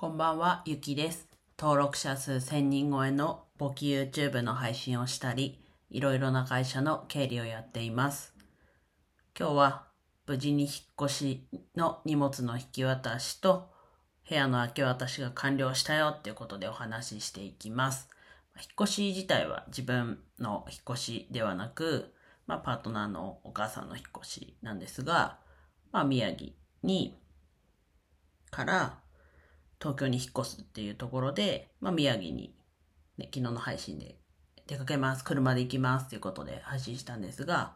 こんばんは、ゆきです。登録者数1000人超えの簿記 YouTube の配信をしたり、いろいろな会社の経理をやっています。今日は無事に引っ越しの荷物の引き渡しと部屋の明け渡しが完了したよっていうことでお話ししていきます。引っ越し自体は自分の引っ越しではなく、まあ、パートナーのお母さんの引っ越しなんですが、まあ、宮城にから東京に引っ越すっていうところで、まあ、宮城に、ね、昨日の配信で出かけます、車で行きますっていうことで配信したんですが、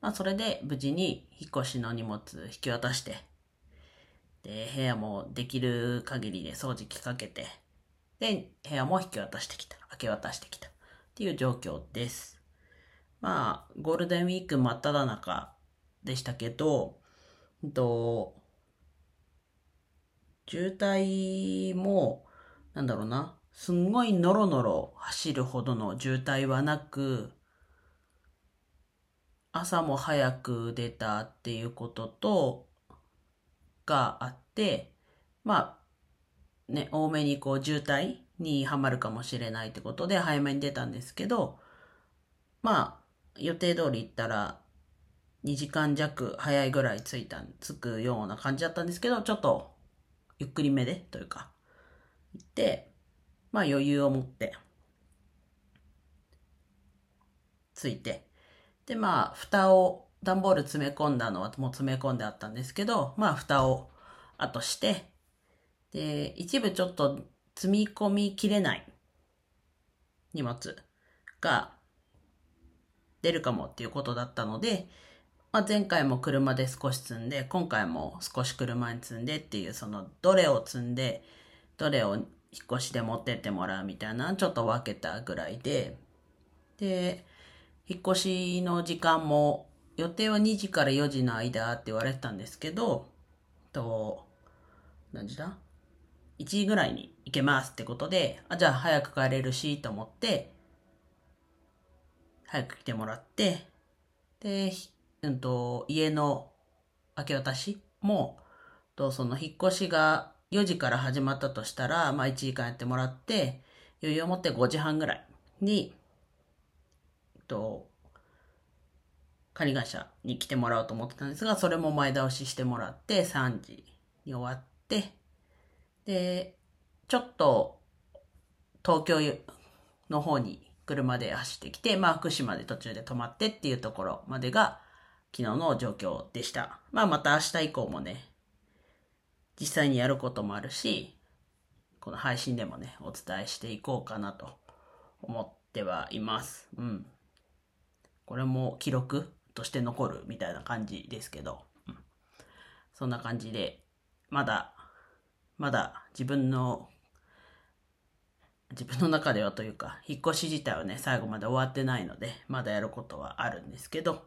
まあ、それで無事に引っ越しの荷物引き渡して、で、部屋もできる限りで掃除機かけて、で、部屋も引き渡してきた、明け渡してきたっていう状況です。まあ、ゴールデンウィーク真っ只中でしたけど、うんと、渋滞も、なんだろうな、すんごいノロノロ走るほどの渋滞はなく、朝も早く出たっていうことと、があって、まあ、ね、多めにこう渋滞にはまるかもしれないってことで早めに出たんですけど、まあ、予定通り行ったら2時間弱早いぐらい着いた、着くような感じだったんですけど、ちょっとゆっくりめでというか、行って、まあ余裕を持って、ついて、でまあ蓋を、段ボール詰め込んだのはもう詰め込んであったんですけど、まあ蓋を後して、で、一部ちょっと積み込みきれない荷物が出るかもっていうことだったので、まあ、前回も車で少し積んで、今回も少し車に積んでっていう、その、どれを積んで、どれを引っ越しで持ってってもらうみたいな、ちょっと分けたぐらいで、で、引っ越しの時間も、予定は2時から4時の間って言われてたんですけど、と、何時だ ?1 時ぐらいに行けますってことで、あ、じゃあ早く帰れるし、と思って、早く来てもらって、で、うんと、家の明け渡しも、と、その引っ越しが4時から始まったとしたら、まあ1時間やってもらって、余裕を持って5時半ぐらいに、えっと、管理会社に来てもらおうと思ってたんですが、それも前倒ししてもらって、3時に終わって、で、ちょっと、東京の方に車で走ってきて、まあ福島で途中で止まってっていうところまでが、昨日の状況でした。まあまた明日以降もね、実際にやることもあるし、この配信でもね、お伝えしていこうかなと思ってはいます。うん。これも記録として残るみたいな感じですけど、うん、そんな感じで、まだ、まだ自分の、自分の中ではというか、引っ越し自体はね、最後まで終わってないので、まだやることはあるんですけど、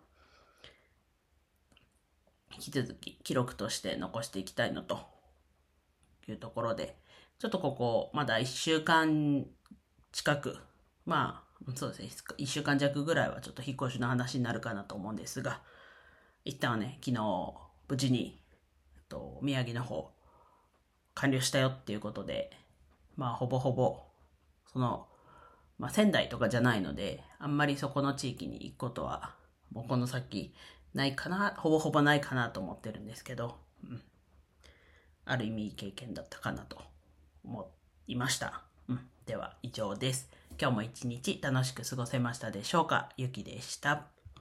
引き続き記録として残していきたいのと。いうところで、ちょっとここ、まだ1週間近く、まあ、そうですね、1週間弱ぐらいはちょっと引っ越しの話になるかなと思うんですが、一旦はね、昨日、無事に、と宮城の方、完了したよっていうことで、まあ、ほぼほぼ、その、まあ、仙台とかじゃないので、あんまりそこの地域に行くことは、もうこの先、ないかな、ほぼほぼないかなと思ってるんですけど、うん、ある意味いい経験だったかなと思いました。うん、では以上です。今日も一日楽しく過ごせましたでしょうか？ゆきでした。